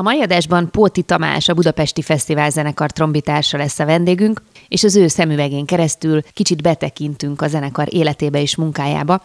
A mai adásban Póti Tamás, a Budapesti Fesztivál zenekar trombitársa lesz a vendégünk, és az ő szemüvegén keresztül kicsit betekintünk a zenekar életébe és munkájába.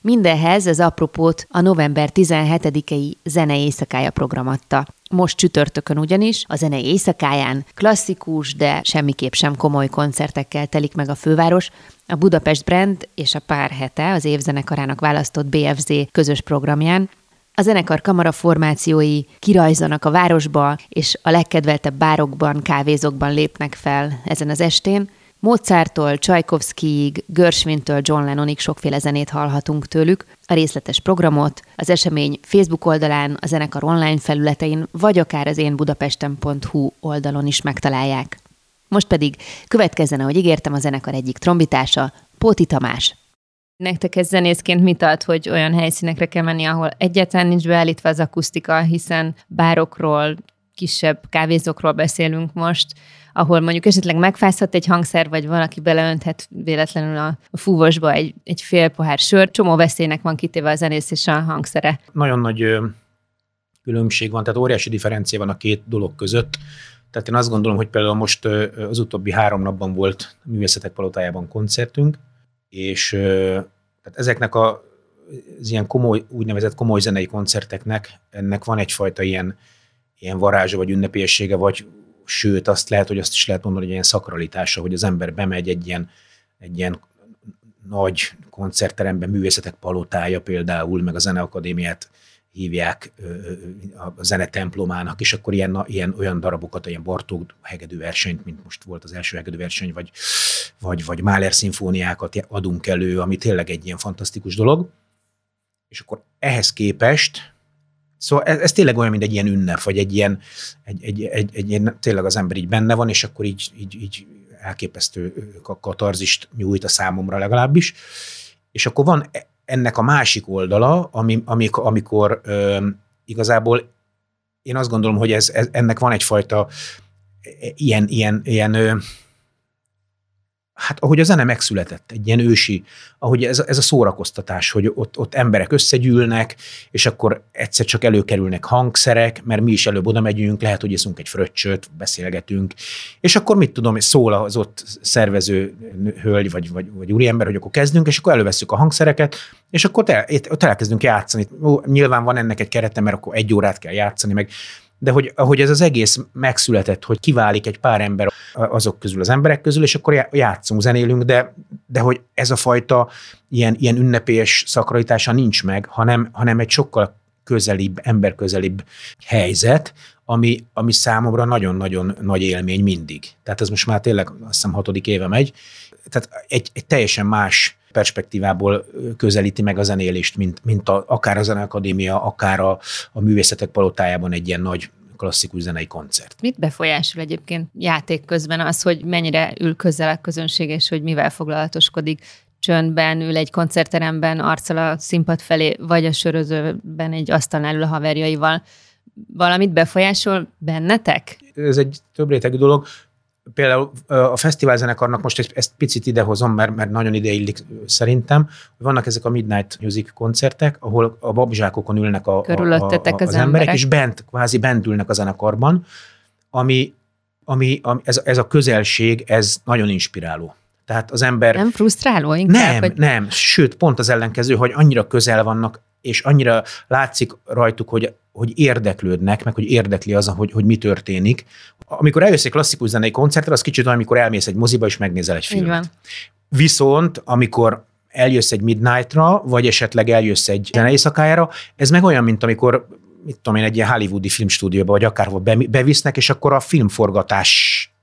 Mindenhez az apropót a november 17-i Zene éjszakája program adta. Most csütörtökön ugyanis, a zene éjszakáján klasszikus, de semmiképp sem komoly koncertekkel telik meg a főváros, a Budapest Brand és a Pár Hete, az évzenekarának választott BFZ közös programján, a zenekar kamara formációi kirajzanak a városba, és a legkedveltebb bárokban, kávézókban lépnek fel ezen az estén. Mozarttól, Csajkovszkiig, Gershwintől John Lennonig sokféle zenét hallhatunk tőlük. A részletes programot az esemény Facebook oldalán, a zenekar online felületein, vagy akár az én budapesten.hu oldalon is megtalálják. Most pedig következzen, ahogy ígértem, a zenekar egyik trombitása, Póti Tamás. Nektek ez zenészként mit ad, hogy olyan helyszínekre kell menni, ahol egyáltalán nincs beállítva az akusztika, hiszen bárokról, kisebb kávézókról beszélünk most, ahol mondjuk esetleg megfázhat egy hangszer, vagy valaki beleönthet véletlenül a fúvosba egy, egy fél pohár sör. Csomó veszélynek van kitéve a zenész és a hangszere. Nagyon nagy különbség van, tehát óriási differencia van a két dolog között. Tehát én azt gondolom, hogy például most az utóbbi három napban volt a Művészetek Palotájában koncertünk, és tehát ezeknek a, az ilyen komoly, úgynevezett komoly zenei koncerteknek ennek van egyfajta ilyen, ilyen varázsa, vagy ünnepélyessége, vagy sőt, azt lehet, hogy azt is lehet mondani, hogy ilyen szakralitása, hogy az ember bemegy egy ilyen, egy ilyen nagy koncertteremben, művészetek palotája például, meg a Zeneakadémiát hívják a zene templomának, és akkor ilyen, ilyen olyan darabokat, ilyen Bartók hegedű versenyt, mint most volt az első hegedű verseny, vagy, vagy, vagy Mahler szimfóniákat adunk elő, ami tényleg egy ilyen fantasztikus dolog. És akkor ehhez képest, szóval ez, ez tényleg olyan, mint egy ilyen ünnep, vagy egy ilyen, egy, egy, egy, egy ilyen, tényleg az ember így benne van, és akkor így, így, így elképesztő katarzist nyújt a számomra legalábbis. És akkor van ennek a másik oldala, ami, amikor, amikor ö, igazából én azt gondolom, hogy ez, ez, ennek van egyfajta ilyen, ilyen, ilyen ö, hát ahogy a zene megszületett, egy ilyen ősi, ahogy ez, ez a szórakoztatás, hogy ott, ott emberek összegyűlnek, és akkor egyszer csak előkerülnek hangszerek, mert mi is előbb oda megyünk, lehet, hogy iszunk egy fröccsöt, beszélgetünk, és akkor mit tudom, szól az ott szervező hölgy, vagy, vagy, vagy úriember, hogy akkor kezdünk, és akkor előveszük a hangszereket, és akkor te, ott elkezdünk játszani. Ó, nyilván van ennek egy kerete, mert akkor egy órát kell játszani, meg de hogy ahogy ez az egész megszületett, hogy kiválik egy pár ember azok közül, az emberek közül, és akkor játszunk, zenélünk, de, de hogy ez a fajta ilyen, ilyen ünnepélyes szakralitása nincs meg, hanem, hanem egy sokkal közelibb, emberközelibb helyzet, ami, ami számomra nagyon-nagyon nagy élmény mindig. Tehát ez most már tényleg azt hiszem hatodik éve megy. Tehát egy, egy teljesen más perspektívából közelíti meg a zenélést, mint, mint a, akár a Zeneakadémia, akár a, a művészetek palotájában egy ilyen nagy klasszikus zenei koncert. Mit befolyásol egyébként játék közben az, hogy mennyire ül közel a közönség, és hogy mivel foglalatoskodik? csöndben ül egy koncertteremben, arccal a színpad felé, vagy a sörözőben egy asztalnál ül a haverjaival. Valamit befolyásol bennetek? Ez egy több rétegű dolog például a fesztiválzenekarnak most egy, ezt picit idehozom, mert, mert nagyon ideillik szerintem, hogy vannak ezek a Midnight Music koncertek, ahol a babzsákokon ülnek a, a, a, a, az, az emberek, emberek, és bent, kvázi bent ülnek a zenekarban, ami, ami, ami ez, ez a közelség, ez nagyon inspiráló. Tehát az ember... Nem frusztráló inkább? Nem, hogy... nem, sőt, pont az ellenkező, hogy annyira közel vannak, és annyira látszik rajtuk, hogy, hogy érdeklődnek, meg hogy érdekli az, hogy, hogy mi történik. Amikor eljössz egy klasszikus zenei koncertre, az kicsit olyan, amikor elmész egy moziba, és megnézel egy filmet. Viszont, amikor eljössz egy midnightra, vagy esetleg eljössz egy zenei szakájára, ez meg olyan, mint amikor mit tudom én, egy ilyen hollywoodi filmstúdióba, vagy akárhol bevisznek, és akkor a filmforgatás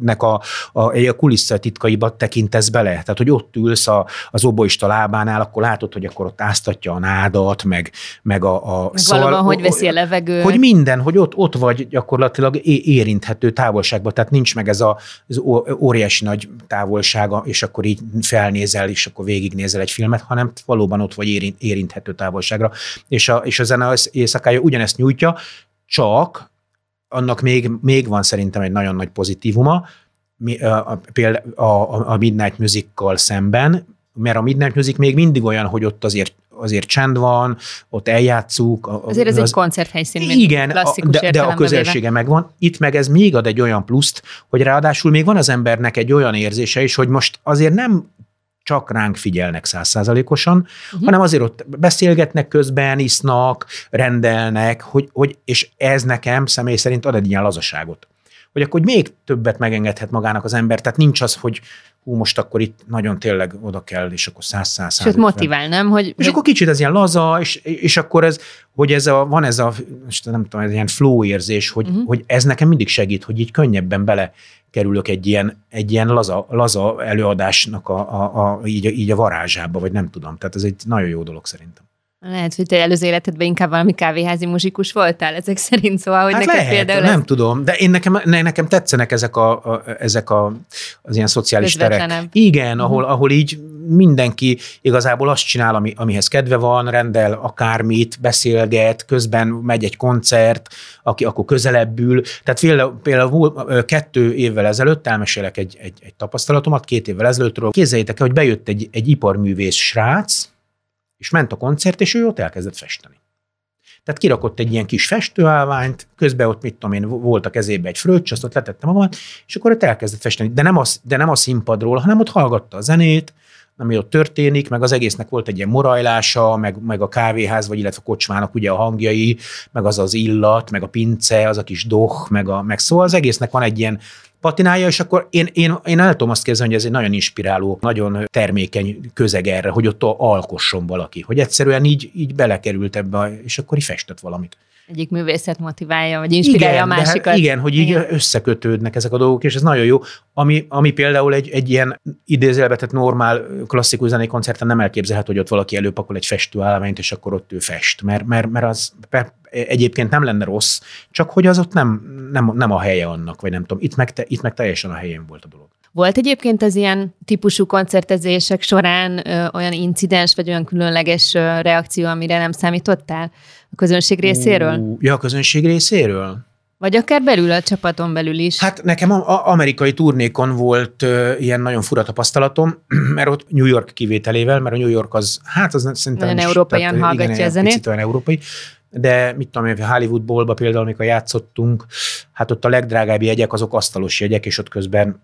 nek a, a, a kulisszatitkaiba tekintesz bele. Tehát, hogy ott ülsz a, az oboista lábánál, akkor látod, hogy akkor ott áztatja a nádat, meg, meg a... a meg szóval, valóban, hogy veszi a levegőt. Hogy minden, hogy ott, ott vagy gyakorlatilag érinthető távolságban, tehát nincs meg ez a, az óriási nagy távolsága, és akkor így felnézel, és akkor végignézel egy filmet, hanem valóban ott vagy érint, érinthető távolságra. És a, és a zene éjszakája ugyanezt nyújtja, csak annak még, még van szerintem egy nagyon nagy pozitívuma, például a, a Midnight Music-kal szemben, mert a Midnight Music még mindig olyan, hogy ott azért azért csend van, ott eljátszuk. Azért ez az, egy koncerthelyszín, igen, klasszikus de, de a közönsége véve. megvan. Itt meg ez még ad egy olyan pluszt, hogy ráadásul még van az embernek egy olyan érzése is, hogy most azért nem csak ránk figyelnek százszázalékosan, uh-huh. hanem azért ott beszélgetnek közben, isznak, rendelnek, hogy, hogy, és ez nekem személy szerint ad egy ilyen lazaságot. Hogy akkor még többet megengedhet magának az ember, tehát nincs az, hogy hú, most akkor itt nagyon tényleg oda kell, és akkor száz száz Sőt, motivál, nem? Hogy, és akkor kicsit ez ilyen laza, és, és akkor ez, hogy ez a, van ez a, most nem tudom, ez ilyen flow érzés, hogy, uh-huh. hogy ez nekem mindig segít, hogy így könnyebben bele kerülök egy ilyen, egy ilyen laza, laza előadásnak a, a, a, így, így a varázsába, vagy nem tudom. Tehát ez egy nagyon jó dolog szerintem. Lehet, hogy te előző életedben inkább valami kávéházi muzsikus voltál ezek szerint, szóval, hogy hát neked lehet, például nem ez... tudom, de én nekem, ne, nekem tetszenek ezek, a, a, ezek a, az ilyen szociális terek. Igen, uh-huh. ahol, ahol így mindenki igazából azt csinál, ami, amihez kedve van, rendel akármit, beszélget, közben megy egy koncert, aki akkor közelebb ül. Tehát például, például kettő évvel ezelőtt elmesélek egy, egy, egy tapasztalatomat, két évvel ezelőttről. Képzeljétek el, hogy bejött egy, egy iparművész srác, és ment a koncert, és ő ott elkezdett festeni. Tehát kirakott egy ilyen kis festőállványt, közben ott, mit tudom én, volt a kezébe egy fröccs, azt ott letette magamat, és akkor ott elkezdett festeni. De nem, az, de nem a színpadról, hanem ott hallgatta a zenét, ami ott történik, meg az egésznek volt egy ilyen morajlása, meg, meg a kávéház, vagy illetve a kocsmának ugye a hangjai, meg az az illat, meg a pince, az a kis doh, meg, a, meg szóval az egésznek van egy ilyen patinálja, és akkor én, én, én el tudom azt kezdeni, hogy ez egy nagyon inspiráló, nagyon termékeny közeg erre, hogy ott alkosson valaki, hogy egyszerűen így, így belekerült ebbe, és akkor így festett valamit egyik művészet motiválja, vagy inspirálja igen, a hát másikat. Hát igen, hogy így igen. összekötődnek ezek a dolgok, és ez nagyon jó. Ami, ami például egy, egy ilyen idézőjelbe, tehát normál klasszikus zenei koncerten nem elképzelhető, hogy ott valaki előpakol egy festőállományt, és akkor ott ő fest, mert, mert, mert az egyébként nem lenne rossz, csak hogy az ott nem, nem, nem a helye annak, vagy nem tudom. Itt meg, te, itt meg teljesen a helyén volt a dolog. Volt egyébként az ilyen típusú koncertezések során ö, olyan incidens, vagy olyan különleges ö, reakció, amire nem számítottál a közönség részéről? Uh, ja, a közönség részéről? Vagy akár belül a csapaton belül is. Hát nekem a, a amerikai turnékon volt ö, ilyen nagyon fura tapasztalatom, mert ott New York kivételével, mert a New York az, hát az szerintem... Nagyon európaian hallgatja igen, a zenét. Picit olyan európai, de mit tudom én, Hollywood Bowlba például, amikor játszottunk, hát ott a legdrágább jegyek azok asztalos jegyek, és ott közben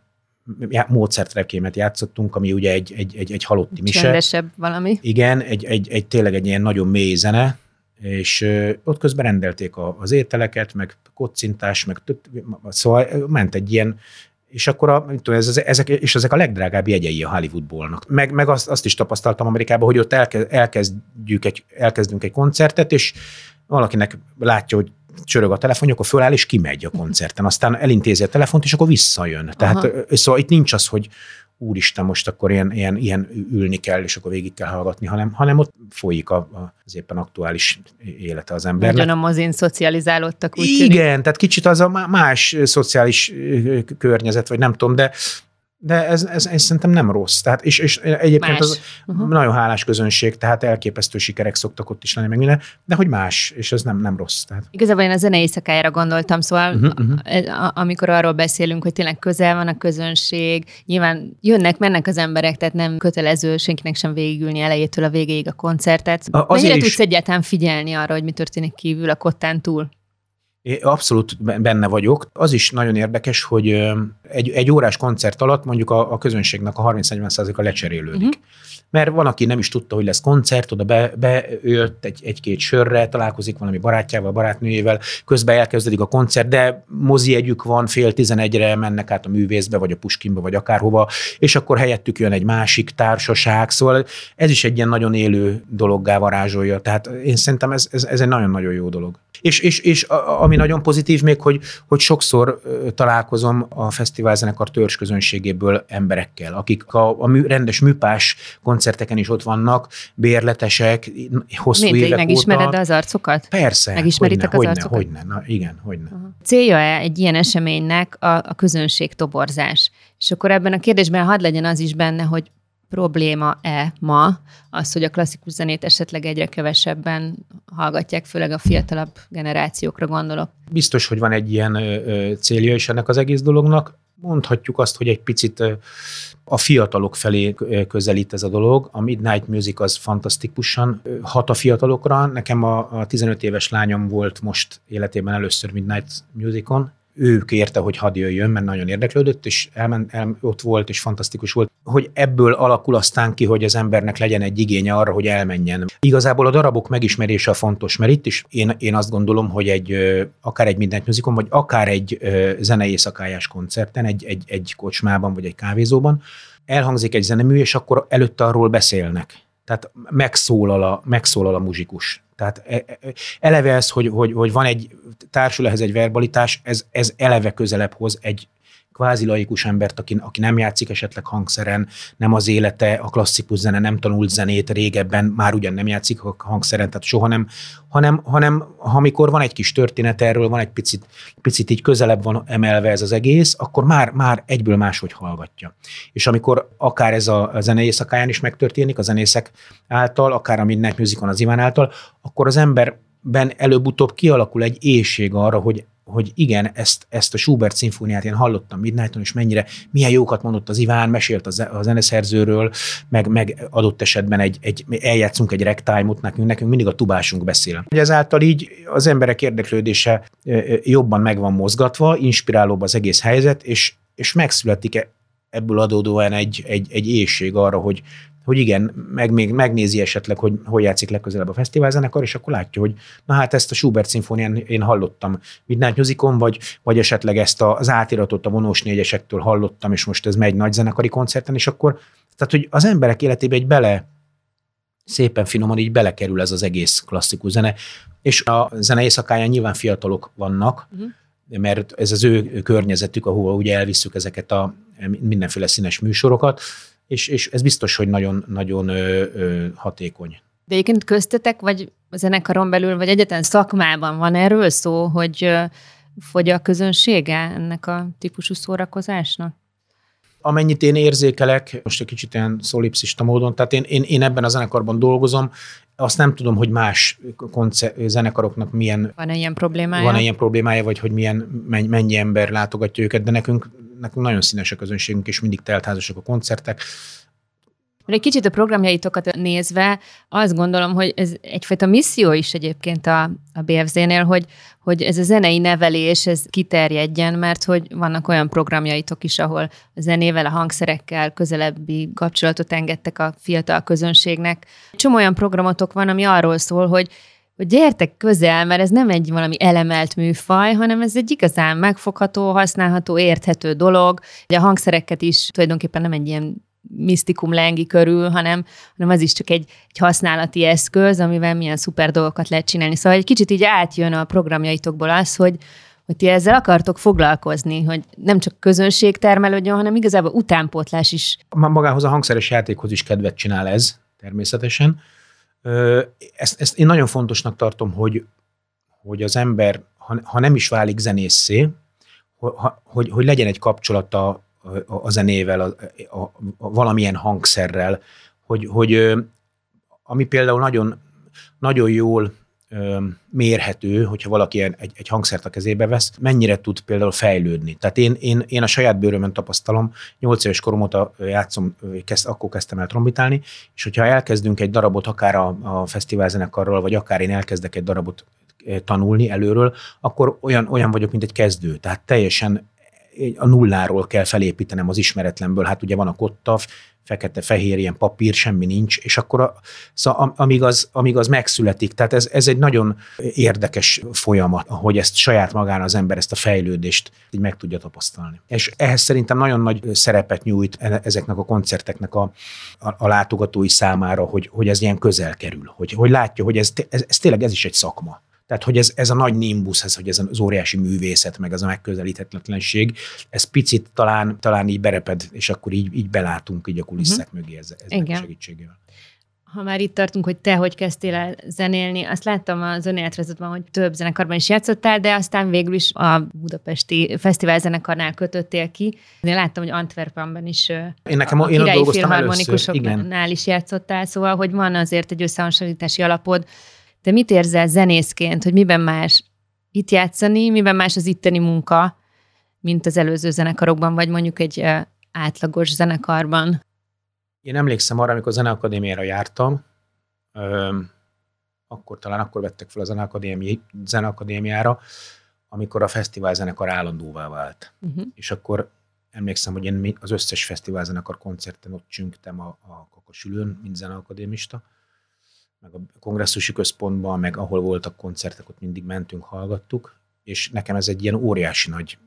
Mozart rekémet játszottunk, ami ugye egy, egy, egy, egy halotti mise. Csendesebb valami. Igen, egy, egy, egy, tényleg egy ilyen nagyon mély zene, és ott közben rendelték a, az ételeket, meg kocintás, meg szóval ment egy ilyen, és akkor a, tudom, ez, ezek, és ezek a legdrágább jegyei a Hollywoodbolnak. Meg, meg azt, azt is tapasztaltam Amerikában, hogy ott elkezdjük egy, elkezdünk egy koncertet, és valakinek látja, hogy csörög a telefon, akkor föláll és kimegy a koncerten. Aztán elintézi a telefont, és akkor visszajön. Tehát Aha. szóval itt nincs az, hogy úristen, most akkor ilyen, ilyen, ilyen ülni kell, és akkor végig kell hallgatni, hanem, hanem ott folyik a, a, az éppen aktuális élete az embernek. Nagyon a mozin szocializálódtak, úgy Igen, tűnik. tehát kicsit az a más szociális környezet, vagy nem tudom, de de ez, ez, ez szerintem nem rossz. Tehát, és, és egyébként más. az uh-huh. nagyon hálás közönség, tehát elképesztő sikerek szoktak ott is lenni, meg minden, de hogy más, és ez nem, nem rossz. Tehát. Igazából én a zene éjszakájára gondoltam, szóval uh-huh, uh-huh. amikor arról beszélünk, hogy tényleg közel van a közönség, nyilván jönnek, mennek az emberek, tehát nem kötelező senkinek sem végigülni elejétől a végéig a koncertet. A, Mennyire is... tudsz egyáltalán figyelni arra, hogy mi történik kívül a kottán túl? Abszolút benne vagyok. Az is nagyon érdekes, hogy egy, egy órás koncert alatt mondjuk a, a közönségnek a 30-40%-a lecserélődik. Uh-huh. Mert van, aki nem is tudta, hogy lesz koncert, oda be, bejött egy, egy-két sörre, találkozik valami barátjával, barátnőjével, közben elkezdődik a koncert, de mozi együk van, fél tizenegyre mennek át a művészbe, vagy a Puskinba, vagy akárhova, és akkor helyettük jön egy másik társaság, szóval ez is egy ilyen nagyon élő dologgá varázsolja. Tehát én szerintem ez, ez, ez egy nagyon-nagyon jó dolog. És, és, és ami nagyon pozitív még, hogy, hogy sokszor találkozom a fesztiválzenekar törzs közönségéből emberekkel, akik a, a mű, rendes műpás koncerteken is ott vannak, bérletesek, hosszú Mind, évek megismered óta. az arcokat? Persze. Megismeritek hogyne, az arcokat? Hogyne, na igen, hogyne. Uh-huh. Célja-e egy ilyen eseménynek a, a közönség toborzás? És akkor ebben a kérdésben hadd legyen az is benne, hogy probléma-e ma az, hogy a klasszikus zenét esetleg egyre kevesebben hallgatják, főleg a fiatalabb generációkra gondolok? Biztos, hogy van egy ilyen célja is ennek az egész dolognak. Mondhatjuk azt, hogy egy picit a fiatalok felé közelít ez a dolog. A Midnight Music az fantasztikusan hat a fiatalokra. Nekem a, a 15 éves lányom volt most életében először Midnight Musicon, ő kérte, hogy hadd jöjjön, mert nagyon érdeklődött, és elment, el, ott volt, és fantasztikus volt, hogy ebből alakul aztán ki, hogy az embernek legyen egy igénye arra, hogy elmenjen. Igazából a darabok megismerése a fontos, mert itt is én, én azt gondolom, hogy egy akár egy mindent műzikon, vagy akár egy zenei éjszakájás koncerten, egy, egy, egy kocsmában, vagy egy kávézóban, elhangzik egy zenemű, és akkor előtte arról beszélnek. Tehát megszólal a, megszólal a muzsikus. Tehát e, e, eleve ez, hogy, hogy, hogy van egy, társul ehhez egy verbalitás, ez, ez eleve közelebb hoz egy, kvázi laikus embert, aki, aki nem játszik esetleg hangszeren, nem az élete, a klasszikus zene, nem tanult zenét régebben, már ugyan nem játszik hangszeren, tehát soha nem, hanem, hanem amikor van egy kis történet erről, van egy picit, picit így közelebb van emelve ez az egész, akkor már, már egyből máshogy hallgatja. És amikor akár ez a, a zene éjszakáján is megtörténik, a zenészek által, akár a Midnight Musicon az Iván által, akkor az emberben előbb-utóbb kialakul egy éjség arra, hogy hogy igen, ezt, ezt a Schubert szimfóniát én hallottam Midnighton, és mennyire, milyen jókat mondott az Iván, mesélt a, zeneszerzőről, meg, meg adott esetben egy, egy, eljátszunk egy ragtime-ot nekünk, nekünk mindig a tubásunk beszél. Ezáltal így az emberek érdeklődése jobban meg van mozgatva, inspirálóbb az egész helyzet, és, és megszületik ebből adódóan egy, egy, egy éjség arra, hogy, hogy igen, meg még megnézi esetleg, hogy hogy játszik legközelebb a fesztiválzenekar, és akkor látja, hogy na hát ezt a Schubert szimfónián én hallottam Midnight Musicon, vagy, vagy esetleg ezt az átiratot a vonós négyesektől hallottam, és most ez megy nagy zenekari koncerten, és akkor, tehát hogy az emberek életébe egy bele szépen finoman így belekerül ez az egész klasszikus zene, és a zene éjszakáján nyilván fiatalok vannak, uh-huh mert ez az ő környezetük, ahova ugye elvisszük ezeket a mindenféle színes műsorokat, és, és ez biztos, hogy nagyon, nagyon ö, ö, hatékony. De egyébként köztetek, vagy a zenekaron belül, vagy egyetlen szakmában van erről szó, hogy fogy a közönsége ennek a típusú szórakozásnak? Amennyit én érzékelek, most egy kicsit ilyen szolipszista módon, tehát én, én, én ebben a zenekarban dolgozom, azt nem tudom, hogy más koncer- zenekaroknak milyen... Van-e ilyen problémája? Van-e ilyen problémája, vagy hogy milyen, mennyi ember látogatja őket, de nekünk nekünk nagyon színes a közönségünk, és mindig teltházasok a koncertek. Egy kicsit a programjaitokat nézve azt gondolom, hogy ez egyfajta misszió is egyébként a, a BFZ-nél, hogy, hogy ez a zenei nevelés, ez kiterjedjen, mert hogy vannak olyan programjaitok is, ahol a zenével, a hangszerekkel közelebbi kapcsolatot engedtek a fiatal közönségnek. Csomó olyan programotok van, ami arról szól, hogy hogy gyertek közel, mert ez nem egy valami elemelt műfaj, hanem ez egy igazán megfogható, használható, érthető dolog. Ugye a hangszereket is tulajdonképpen nem egy ilyen misztikum lengi körül, hanem, hanem az is csak egy, egy használati eszköz, amivel milyen szuper dolgokat lehet csinálni. Szóval egy kicsit így átjön a programjaitokból az, hogy, hogy ti ezzel akartok foglalkozni, hogy nem csak közönség termelődjön, hanem igazából utánpótlás is. Magához a hangszeres játékhoz is kedvet csinál ez, természetesen. Ezt, ezt én nagyon fontosnak tartom, hogy, hogy az ember, ha, ha nem is válik zenészé, hogy, hogy legyen egy kapcsolata a, zenével, a, a, a valamilyen hangszerrel, hogy, hogy ami például nagyon, nagyon jól mérhető, hogyha valaki egy, egy hangszert a kezébe vesz, mennyire tud például fejlődni. Tehát én, én, én a saját bőrömön tapasztalom, 8 éves korom óta játszom, kezd, akkor kezdtem el trombitálni, és hogyha elkezdünk egy darabot akár a, a fesztiválzenekarról, vagy akár én elkezdek egy darabot tanulni előről, akkor olyan, olyan vagyok, mint egy kezdő. Tehát teljesen a nulláról kell felépítenem az ismeretlenből. Hát ugye van a kotta, fekete-fehér ilyen papír, semmi nincs, és akkor a, szóval, amíg, az, amíg az megszületik, tehát ez, ez egy nagyon érdekes folyamat, hogy ezt saját magán az ember ezt a fejlődést így meg tudja tapasztalni. És ehhez szerintem nagyon nagy szerepet nyújt e, ezeknek a koncerteknek a, a, a látogatói számára, hogy, hogy ez ilyen közel kerül, hogy, hogy látja, hogy ez, ez, ez tényleg ez is egy szakma. Tehát, hogy ez, ez a nagy nimbus, ez, hogy ez az óriási művészet, meg az a megközelíthetetlenség, ez picit talán, talán így bereped, és akkor így, így belátunk így a kulisszák uh-huh. mögé ez, ez a segítségével ha már itt tartunk, hogy te hogy kezdtél el zenélni, azt láttam az önéletrajzodban, hogy több zenekarban is játszottál, de aztán végül is a budapesti fesztivál zenekarnál kötöttél ki. Én láttam, hogy Antwerpenben is én nekem, a, én királyi filharmonikusoknál is játszottál, szóval, hogy van azért egy összehasonlítási alapod. De mit érzel zenészként, hogy miben más itt játszani, miben más az itteni munka, mint az előző zenekarokban, vagy mondjuk egy átlagos zenekarban? Én emlékszem arra, amikor a Zeneakadémiára jártam, öm, akkor talán akkor vettek fel a Zeneakadémi, Zeneakadémiára, amikor a fesztivál zenekar állandóvá vált. Uh-huh. És akkor emlékszem, hogy én az összes fesztivál zenekar koncerten ott csüngtem a, a kakasülőn, mint zeneakadémista, meg a kongresszusi központban, meg ahol voltak koncertek, ott mindig mentünk, hallgattuk, és nekem ez egy ilyen óriási nagy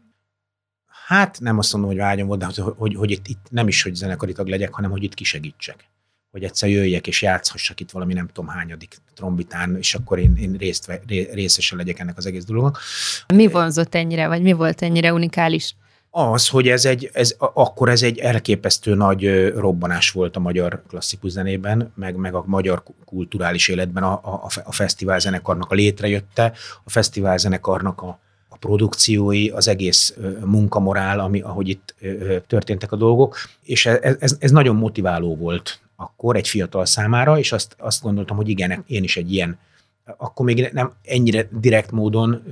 hát nem azt mondom, hogy vágyom volt, de hogy, hogy, hogy itt, itt, nem is, hogy zenekari tag legyek, hanem hogy itt kisegítsek. Hogy egyszer jöjjek és játszhassak itt valami nem tudom hányadik trombitán, és akkor én, én részt, részesen legyek ennek az egész dolognak. Mi vonzott ennyire, vagy mi volt ennyire unikális? Az, hogy ez egy, ez, akkor ez egy elképesztő nagy robbanás volt a magyar klasszikus zenében, meg, meg a magyar kulturális életben a, a, a fesztivál zenekarnak a létrejötte, a fesztivál zenekarnak a, produkciói, az egész munkamorál, ami, ahogy itt történtek a dolgok, és ez, ez, ez nagyon motiváló volt akkor egy fiatal számára, és azt, azt gondoltam, hogy igen, én is egy ilyen akkor még nem ennyire direkt módon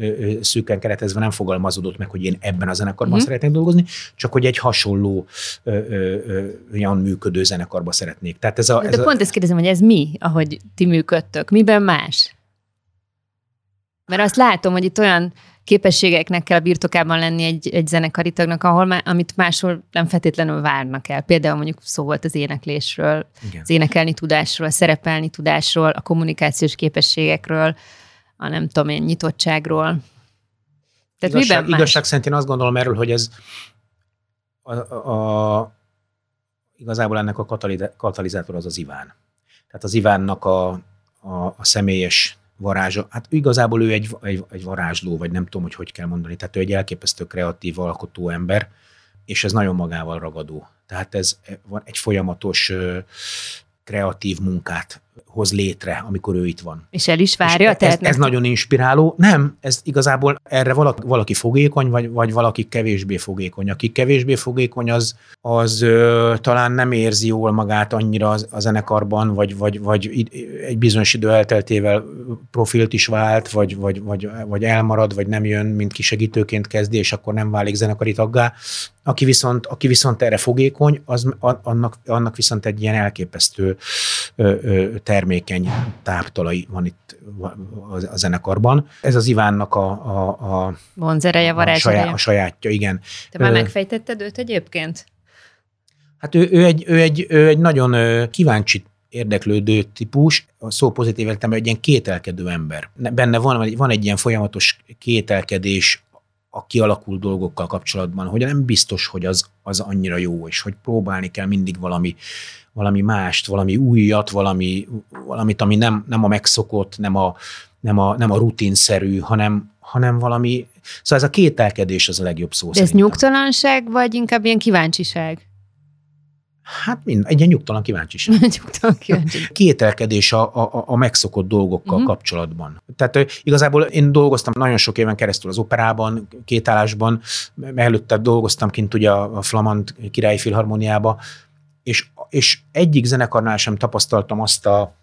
szűken keretezve nem fogalmazódott meg, hogy én ebben a zenekarban mm. szeretnék dolgozni, csak hogy egy hasonló olyan működő zenekarban szeretnék. Tehát ez a, ez De pont a... ezt kérdezem, hogy ez mi, ahogy ti működtök? Miben más? Mert azt látom, hogy itt olyan képességeknek kell birtokában lenni egy, egy zenekari tagnak, ahol má, amit máshol nem feltétlenül várnak el. Például mondjuk szó volt az éneklésről, Igen. az énekelni tudásról, a szerepelni tudásról, a kommunikációs képességekről, a nem tudom én, nyitottságról. Tehát igazság, miben más? igazság szerint én azt gondolom erről, hogy ez a, a, a, igazából ennek a katalizátor az az Iván. Tehát az Ivánnak a, a, a személyes varázsa. Hát igazából ő egy, egy, egy varázsló, vagy nem tudom, hogy hogy kell mondani. Tehát ő egy elképesztő kreatív, alkotó ember, és ez nagyon magával ragadó. Tehát ez van egy folyamatos kreatív munkát hoz létre, amikor ő itt van. És el is várja? És ez, ez nagyon inspiráló. Nem, ez igazából erre valaki, valaki fogékony, vagy, vagy valaki kevésbé fogékony. Aki kevésbé fogékony, az, az ö, talán nem érzi jól magát annyira a, a zenekarban, vagy, vagy, vagy egy bizonyos idő elteltével profilt is vált, vagy, vagy, vagy, vagy elmarad, vagy nem jön, mint kisegítőként kezdi, és akkor nem válik zenekari taggá. Aki viszont, aki viszont erre fogékony, az, annak, annak viszont egy ilyen elképesztő ö, ö, termékeny táptalai van itt a zenekarban. Ez az Ivánnak a, a, a vonzereje, a, saját, a sajátja, igen. Te már megfejtetted őt egyébként? Hát ő, ő, egy, ő, egy, ő egy nagyon kíváncsi érdeklődő típus, a szó pozitív értelemben egy ilyen kételkedő ember. Benne van, van egy ilyen folyamatos kételkedés a kialakult dolgokkal kapcsolatban, hogy nem biztos, hogy az, az annyira jó, és hogy próbálni kell mindig valami valami mást, valami újat, valami, valamit, ami nem, nem a megszokott, nem a, nem a, nem a rutinszerű, hanem, hanem valami... Szóval ez a kételkedés az a legjobb szó De ez nyugtalanság, vagy inkább ilyen kíváncsiság? Hát mind, egy ilyen nyugtalan kíváncsiság. nyugtalan kíváncsiság. Kételkedés a, a, a megszokott dolgokkal uh-huh. kapcsolatban. Tehát igazából én dolgoztam nagyon sok éven keresztül az operában, kétállásban, előtte dolgoztam kint ugye a, Flamand királyi filharmoniába, és, és egyik zenekarnál sem tapasztaltam azt a,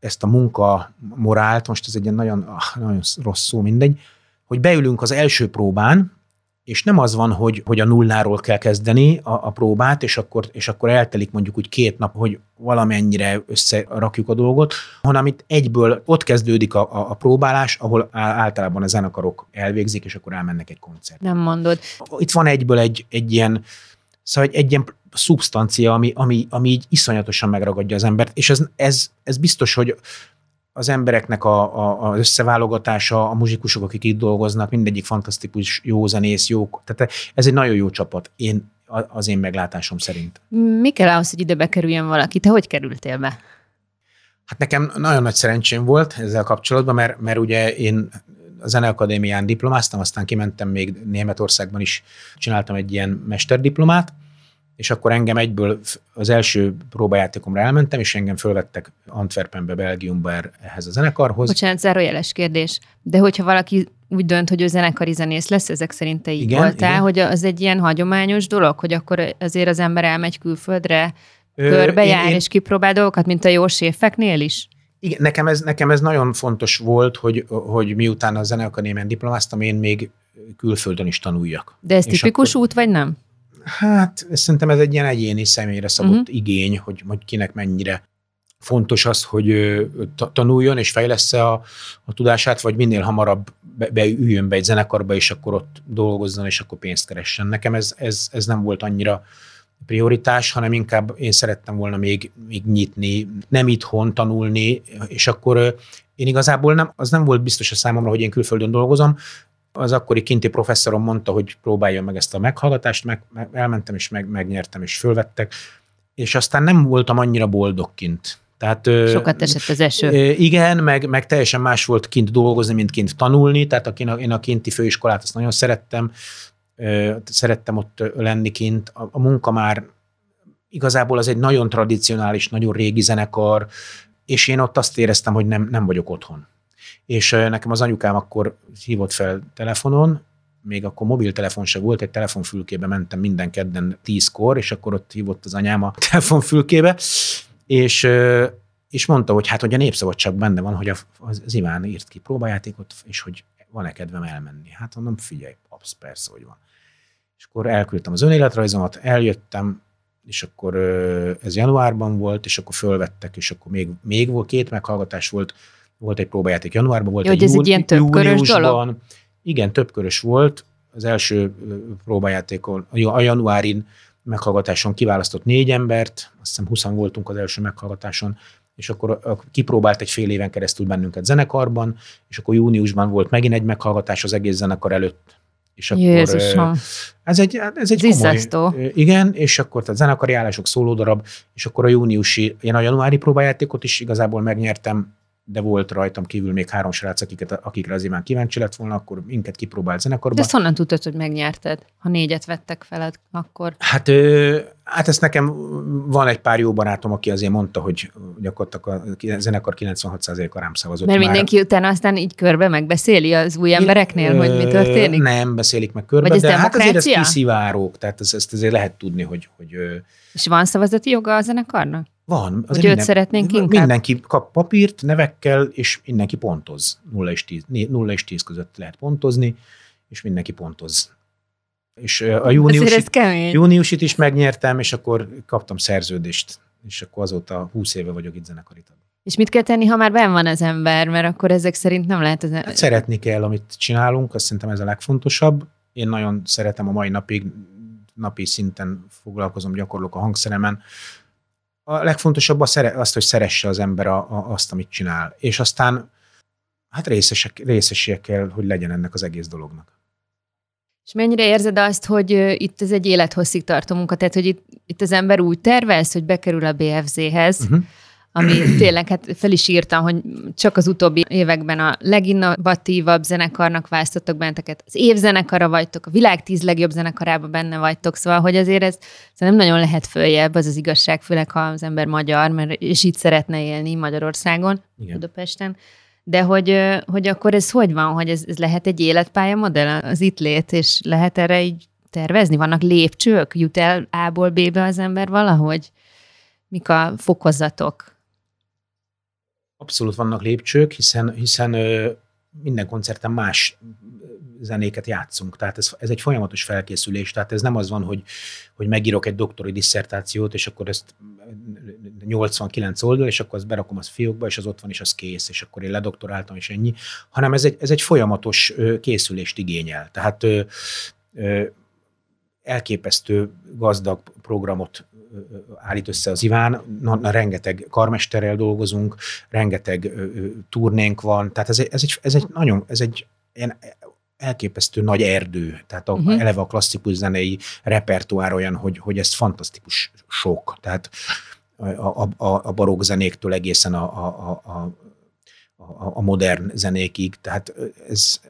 ezt a munka morált, most ez egy ilyen nagyon, ah, nagyon rossz szó, mindegy, hogy beülünk az első próbán, és nem az van, hogy, hogy a nulláról kell kezdeni a, a próbát, és akkor, és akkor eltelik mondjuk úgy két nap, hogy valamennyire összerakjuk a dolgot, hanem itt egyből ott kezdődik a, a, a próbálás, ahol általában a zenekarok elvégzik, és akkor elmennek egy koncert. Nem mondod. Itt van egyből egy, egy ilyen, szóval egy, egy ilyen szubstancia, ami, ami, ami így iszonyatosan megragadja az embert, és ez, ez, ez biztos, hogy az embereknek a, a, az összeválogatása, a muzsikusok, akik itt dolgoznak, mindegyik fantasztikus, jó zenész, jó, tehát ez egy nagyon jó csapat, én, az én meglátásom szerint. Mi kell ahhoz, hogy ide bekerüljön valaki? Te hogy kerültél be? Hát nekem nagyon nagy szerencsém volt ezzel kapcsolatban, mert, mert ugye én a Zeneakadémián diplomáztam, aztán kimentem még Németországban is, csináltam egy ilyen mesterdiplomát, és akkor engem egyből az első próbajátékomra elmentem, és engem fölvettek Antwerpenbe, Belgiumba er, ehhez a zenekarhoz. Bocsánat, zárójeles kérdés. De hogyha valaki úgy dönt, hogy ő zenekari zenész lesz, ezek szerint te így igen, voltál, igen. hogy az egy ilyen hagyományos dolog, hogy akkor azért az ember elmegy külföldre, körbejár én, és kipróbál dolgokat, mint a jó séfeknél is? Igen, nekem ez, nekem ez nagyon fontos volt, hogy, hogy miután a Zeneakadémián diplomáztam, én még külföldön is tanuljak. De ez tipikus akkor, út, vagy nem? Hát szerintem ez egy ilyen egyéni személyre szabott uh-huh. igény, hogy, hogy kinek mennyire fontos az, hogy tanuljon és fejlesz a, a tudását, vagy minél hamarabb be, beüljön be egy zenekarba, és akkor ott dolgozzon, és akkor pénzt keressen. Nekem ez, ez, ez nem volt annyira prioritás, hanem inkább én szerettem volna még, még nyitni, nem itthon tanulni, és akkor én igazából nem, az nem volt biztos a számomra, hogy én külföldön dolgozom, az akkori kinti professzorom mondta, hogy próbáljon meg ezt a meghallgatást, meg, meg elmentem és meg, megnyertem, és fölvettek, és aztán nem voltam annyira boldog kint. Tehát, Sokat esett az eső. Igen, meg, meg teljesen más volt kint dolgozni, mint kint tanulni, tehát én a, én a kinti főiskolát azt nagyon szerettem, szerettem ott lenni kint. A, a munka már igazából az egy nagyon tradicionális, nagyon régi zenekar, és én ott azt éreztem, hogy nem, nem vagyok otthon. És nekem az anyukám akkor hívott fel telefonon, még akkor mobiltelefon se volt, egy telefonfülkébe mentem minden kedden tízkor, és akkor ott hívott az anyám a telefonfülkébe, és, és mondta, hogy hát, hogy a népszabadság benne van, hogy az Iván írt ki próbajátékot, és hogy van-e kedvem elmenni. Hát mondom, figyelj, absz, persze, hogy van. És akkor elküldtem az önéletrajzomat, eljöttem, és akkor ez januárban volt, és akkor fölvettek, és akkor még, még volt, két meghallgatás volt, volt egy próbajáték januárban, volt Jó, egy, ez jú, egy ilyen többkörös dolog? Igen, többkörös volt. Az első próbajátékon, a januárin meghallgatáson kiválasztott négy embert, azt hiszem 20 voltunk az első meghallgatáson, és akkor kipróbált egy fél éven keresztül bennünket zenekarban, és akkor júniusban volt megint egy meghallgatás az egész zenekar előtt. És akkor Jézusom. ez egy, ez egy komoly, igen, és akkor a zenekari állások, szólódarab, és akkor a júniusi, én a januári próbajátékot is igazából megnyertem, de volt rajtam kívül még három srác, akiket, akikre az imán kíváncsi lett volna, akkor minket kipróbált zenekarba. De ezt honnan tudtad, hogy megnyerted, ha négyet vettek feled akkor? Hát, ö, hát ezt nekem van egy pár jó barátom, aki azért mondta, hogy gyakorlatilag a zenekar 96%-a rám szavazott. Mert már. mindenki utána aztán így körbe megbeszéli az új embereknél, ö, hogy mi történik? Nem beszélik meg körbe, Vagy ez de demokrácia? hát azért ez kiszivárok, tehát ezt, ezt azért lehet tudni, hogy, hogy és van szavazati joga a zenekarnak? Van. Hogy őt minden, szeretnénk inkább? Mindenki kap papírt, nevekkel, és mindenki pontoz. 0 és 10, 0 és 10 között lehet pontozni, és mindenki pontoz. És a júniusit, júniusit is megnyertem, és akkor kaptam szerződést, és akkor azóta 20 éve vagyok itt zenekari tag. És mit kell tenni, ha már benn van az ember, mert akkor ezek szerint nem lehet az ember... Hát szeretni kell, amit csinálunk, azt szerintem ez a legfontosabb. Én nagyon szeretem a mai napig, napi szinten foglalkozom, gyakorlok a hangszeremen, a legfontosabb a szere, azt, hogy szeresse az ember a, a, azt, amit csinál. És aztán hát részesek, részesie kell, hogy legyen ennek az egész dolognak. És mennyire érzed azt, hogy itt ez egy élethosszig tartó munka, tehát hogy itt, itt az ember úgy tervez, hogy bekerül a BFZ-hez, uh-huh ami tényleg, hát fel is írtam, hogy csak az utóbbi években a leginnovatívabb zenekarnak választottak benneteket, az évzenekara vagytok, a világ tíz legjobb zenekarában benne vagytok, szóval, hogy azért ez nem nagyon lehet följebb, az az igazság, főleg ha az ember magyar, mert és itt szeretne élni Magyarországon, Igen. Budapesten. De hogy, hogy akkor ez hogy van, hogy ez, ez lehet egy életpálya modell, az itt lét, és lehet erre így tervezni? Vannak lépcsők? Jut el A-ból B-be az ember valahogy? Mik a fokozatok? Abszolút vannak lépcsők, hiszen, hiszen minden koncerten más zenéket játszunk. Tehát ez, ez egy folyamatos felkészülés, tehát ez nem az van, hogy, hogy megírok egy doktori disszertációt, és akkor ezt 89 oldal, és akkor azt berakom az fiókba, és az ott van, és az kész, és akkor én ledoktoráltam, és ennyi, hanem ez egy, ez egy folyamatos készülést igényel. Tehát elképesztő gazdag programot állít össze az Iván, na, na, rengeteg karmesterrel dolgozunk, rengeteg ö, ö, turnénk van, tehát ez egy, ez egy, ez egy nagyon, ez egy ilyen elképesztő nagy erdő, tehát a, uh-huh. eleve a klasszikus zenei repertoár olyan, hogy, hogy ez fantasztikus sok, tehát a, a, a, a barokk zenéktől egészen a, a, a, a, a modern zenékig, tehát ez,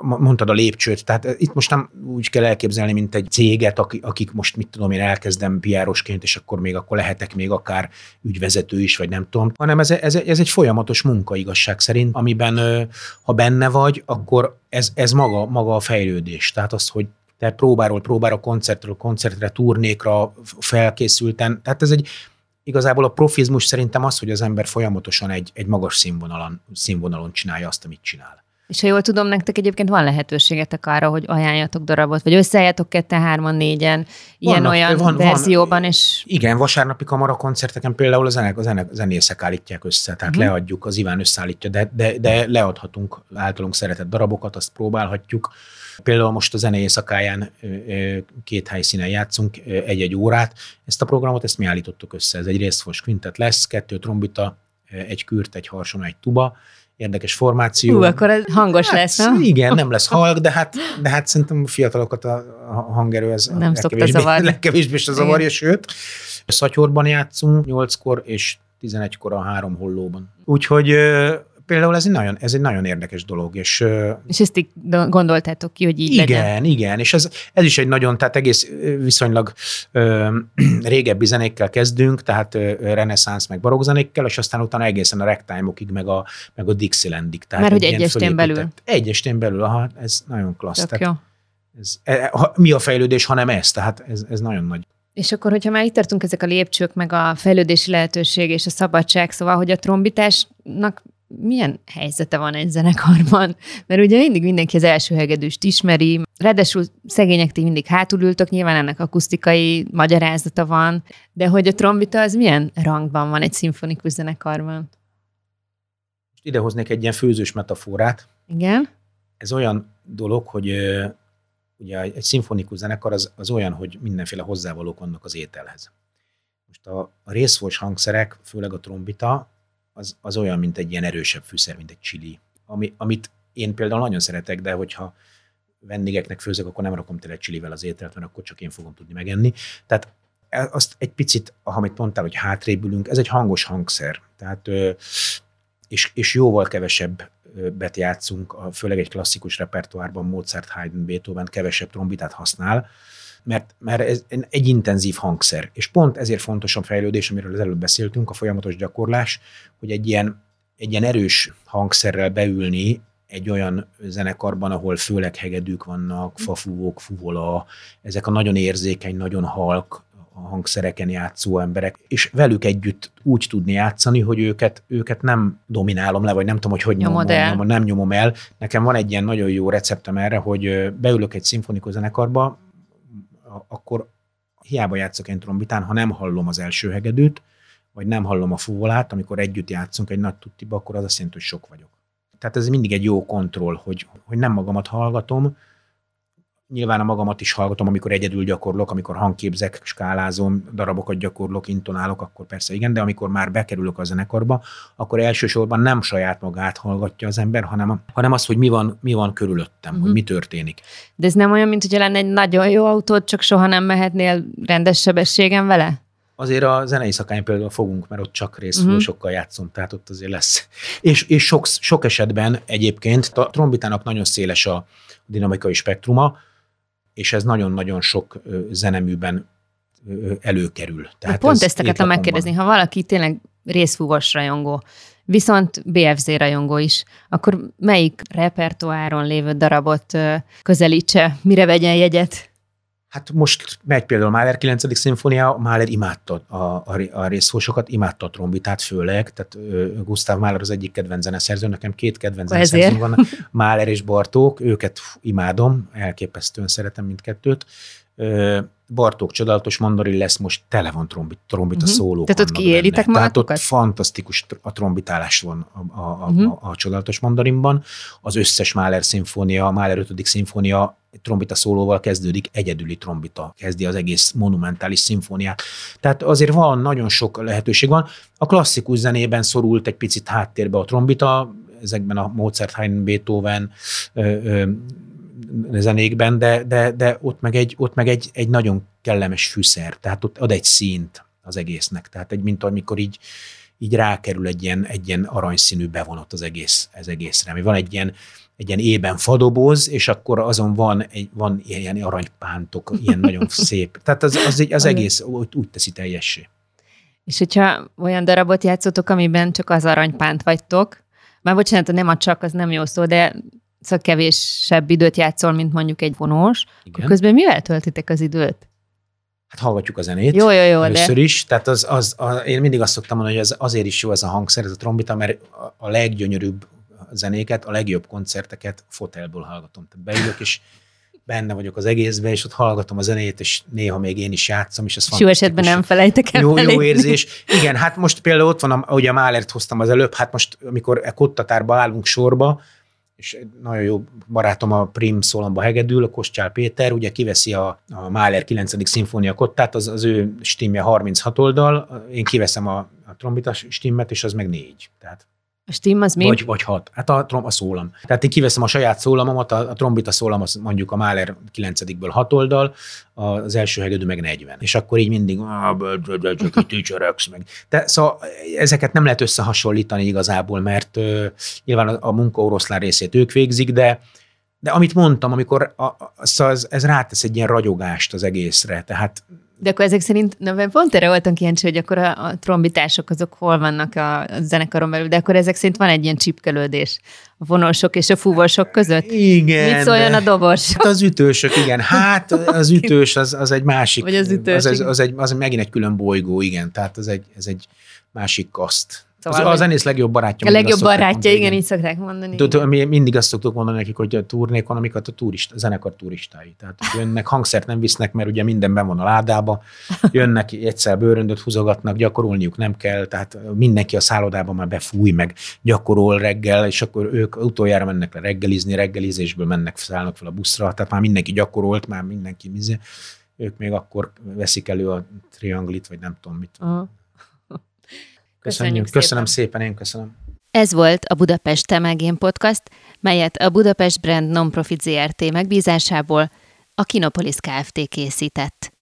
mondtad a lépcsőt, tehát itt most nem úgy kell elképzelni, mint egy céget, akik most, mit tudom én, elkezdem piárosként, és akkor még akkor lehetek még akár ügyvezető is, vagy nem tudom, hanem ez, ez, ez egy folyamatos munka igazság szerint, amiben ha benne vagy, akkor ez, ez maga, maga a fejlődés. Tehát az, hogy te próbáról próbára, koncertről koncertre, turnékra felkészülten, tehát ez egy, igazából a profizmus szerintem az, hogy az ember folyamatosan egy, egy magas színvonalon, színvonalon csinálja azt, amit csinál. És ha jól tudom, nektek egyébként van lehetőségetek arra, hogy ajánljatok darabot, vagy összeálljatok ketten, hárman, négyen, ilyen-olyan van, verzióban, van, és... Igen, vasárnapi kamara koncerteken például a, zenek, a zenek, zenészek állítják össze, tehát uh-huh. leadjuk, az Iván összeállítja, de, de, de leadhatunk általunk szeretett darabokat, azt próbálhatjuk. Például most a zenei éjszakáján két helyszínen játszunk egy-egy órát. Ezt a programot, ezt mi állítottuk össze. Ez egy részfos quintet lesz, kettő trombita, egy kürt, egy harson, egy tuba, érdekes formáció. Hú, akkor ez hangos hát, lesz, nem? Igen, nem lesz halk, de hát, de hát szerintem a fiatalokat a, hangerő ez nem. Legkevésbé is a zavarja, sőt. Szatyorban játszunk, nyolckor és 11-kor a három hollóban. Úgyhogy például ez egy nagyon, ez egy nagyon érdekes dolog. És, és ezt így gondoltátok ki, hogy így igen, legyen? Igen, és ez, ez is egy nagyon, tehát egész viszonylag ö, régebbi zenékkel kezdünk, tehát ö, reneszánsz meg barokk zenékkel, és aztán utána egészen a ragtime-okig, meg a, meg a Dixielandig. Tehát Mert hogy egy estén belül? Egy estén belül, aha, ez nagyon klassz. Tök jó. Ez, e, ha, mi a fejlődés, hanem ez, tehát ez, ez nagyon nagy. És akkor, hogyha már itt tartunk ezek a lépcsők, meg a fejlődési lehetőség és a szabadság, szóval, hogy a trombitásnak milyen helyzete van egy zenekarban, mert ugye mindig mindenki az első hegedűst ismeri, ráadásul szegények ti mindig hátul ültök, nyilván ennek akusztikai magyarázata van, de hogy a trombita az milyen rangban van egy szimfonikus zenekarban? Ide hoznék egy ilyen főzős metaforát. Igen. Ez olyan dolog, hogy ugye egy szimfonikus zenekar az, az olyan, hogy mindenféle hozzávalók vannak az ételhez. Most a, a részfos hangszerek, főleg a trombita, az, az olyan, mint egy ilyen erősebb fűszer, mint egy csili. Ami, amit én például nagyon szeretek, de hogyha vendégeknek főzök, akkor nem rakom tele csilivel az ételt, mert akkor csak én fogom tudni megenni. Tehát e, azt egy picit, amit mondtál, hogy hátrébülünk, ez egy hangos hangszer. Tehát, és, és jóval kevesebb bet játszunk, főleg egy klasszikus repertoárban Mozart, Haydn, Beethoven kevesebb trombitát használ, mert, mert ez egy intenzív hangszer. És pont ezért fontos a fejlődés, amiről az előbb beszéltünk, a folyamatos gyakorlás, hogy egy ilyen, egy ilyen erős hangszerrel beülni egy olyan zenekarban, ahol főleg hegedűk vannak, fafúvók, fuvola, ezek a nagyon érzékeny, nagyon halk a hangszereken játszó emberek, és velük együtt úgy tudni játszani, hogy őket, őket nem dominálom le, vagy nem tudom, hogy hogy nyomom, nyomom, nem nyomom el. Nekem van egy ilyen nagyon jó receptem erre, hogy beülök egy szimfonikus zenekarba, akkor hiába játszok én trombitán, ha nem hallom az első hegedűt, vagy nem hallom a fúvolát, amikor együtt játszunk egy nagy tuttiba, akkor az azt jelenti, hogy sok vagyok. Tehát ez mindig egy jó kontroll, hogy, hogy nem magamat hallgatom, Nyilván a magamat is hallgatom, amikor egyedül gyakorlok, amikor hangképzek, skálázom, darabokat gyakorlok, intonálok, akkor persze igen, de amikor már bekerülök a zenekarba, akkor elsősorban nem saját magát hallgatja az ember, hanem, hanem az, hogy mi van, mi van körülöttem, uh-huh. hogy mi történik. De ez nem olyan, mint hogy lenne egy nagyon jó autód, csak soha nem mehetnél rendes sebességen vele? azért a zenei szakány például fogunk, mert ott csak részfújósokkal mhm. uh-huh. játszom, tehát ott azért lesz. És, és sok, sok esetben egyébként a trombitának nagyon széles a dinamikai spektruma, és ez nagyon-nagyon sok zeneműben előkerül. Tehát Pont ezt akartam megkérdezni, ha valaki tényleg részfúvos rajongó, viszont BFZ rajongó is, akkor melyik repertoáron lévő darabot közelítse, mire vegyen jegyet? Hát most megy például Mahler 9. szimfónia, Mahler imádta a, a, a részfósokat, imádta a trombitát főleg, tehát Gustav Mahler az egyik kedvenc zeneszerző, nekem két kedvenc zeneszerző van, Mahler és Bartók, őket imádom, elképesztően szeretem mindkettőt. Bartók csodálatos mandarin lesz, most tele van trombit, trombita uh-huh. szólók. Tehát ott kiéritek Tehát ott fantasztikus a trombitálás van a, a, a, uh-huh. a, a csodálatos mandarinban. Az összes Mahler szimfónia, a Mahler 5. szimfónia trombita szólóval kezdődik, egyedüli trombita kezdi az egész monumentális szimfóniát. Tehát azért van, nagyon sok lehetőség van. A klasszikus zenében szorult egy picit háttérbe a trombita, ezekben a Mozart, Haydn, Beethoven ö, ö, zenékben, de, de, de ott meg, egy, ott meg egy, egy nagyon kellemes fűszer, tehát ott ad egy színt az egésznek. Tehát egy, mint amikor így, így rákerül egy ilyen, egy ilyen aranyszínű bevonat az egész, ez egészre. Ami van egy ilyen, egy ilyen ében fadoboz, és akkor azon van, egy, van ilyen aranypántok, ilyen nagyon szép. Tehát az, az, az egész úgy, úgy teszi teljessé. És hogyha olyan darabot játszotok, amiben csak az aranypánt vagytok, már bocsánat, nem a csak, az nem jó szó, de szóval kevésebb időt játszol, mint mondjuk egy vonós, Igen. akkor közben mivel töltitek az időt? Hát hallgatjuk a zenét. Jó, jó, jó. Először de... is. Tehát az, az, az, én mindig azt szoktam mondani, hogy az, azért is jó ez a hangszer, ez a trombita, mert a leggyönyörűbb zenéket, a legjobb koncerteket fotelből hallgatom. Tehát beülök, és benne vagyok az egészben, és ott hallgatom a zenét, és néha még én is játszom, és ez Jó esetben nem felejtek el. Jó, jó érzés. Igen, hát most például ott van, ahogy a Málert hoztam az előbb, hát most, amikor a kottatárba állunk sorba, és egy nagyon jó barátom a Prim Szólamba hegedül, a Kostjál Péter, ugye kiveszi a, a Mahler 9. szimfónia kottát, az, az ő stimmje 36 oldal, én kiveszem a, a trombita stimmet, és az meg négy. Tehát a stim az mi? Vagy, vagy hat. Hát a, a szólam. Tehát én kiveszem a saját szólamomat, a, a trombita szólam az mondjuk a Mahler 9-ből hat oldal, az első hegedű meg 40. És akkor így mindig meg. De, szóval ezeket nem lehet összehasonlítani igazából, mert uh, nyilván a, a munka oroszlán részét ők végzik, de de amit mondtam, amikor a, a, szóval ez, ez rátesz egy ilyen ragyogást az egészre, tehát de akkor ezek szerint, na, pont erre voltam kíváncsi, hogy akkor a, a trombitások azok hol vannak a, a zenekaron belül, de akkor ezek szerint van egy ilyen csipkelődés a vonósok és a fúvósok között. Igen. Mit szóljon a dobos? Hát az ütősök, igen. Hát az ütős az, az egy másik. Vagy az ütős. Az, az, az, egy, az megint egy külön bolygó, igen. Tehát ez egy, ez egy másik kaszt. Szóval az, a zenész legjobb barátja. A legjobb barátja, mondani, igen, így szokták mondani. Mi mindig azt szoktuk mondani nekik, hogy a turnékon, amiket a turist, a zenekar turistái. Tehát jönnek, hangszert nem visznek, mert ugye mindenben van a ládába, jönnek, egyszer bőröndöt húzogatnak, gyakorolniuk nem kell, tehát mindenki a szállodában már befúj, meg gyakorol reggel, és akkor ők utoljára mennek le reggelizni, reggelizésből mennek, szállnak fel a buszra, tehát már mindenki gyakorolt, már mindenki mizé. Ők még akkor veszik elő a trianglit, vagy nem tudom mit. Uh-huh. Köszönjük, Köszönjük köszönöm szépen. szépen, én köszönöm. Ez volt a Budapest Temelgén Podcast, melyet a Budapest Brand Nonprofit ZRT megbízásából a Kinopolis Kft. készített.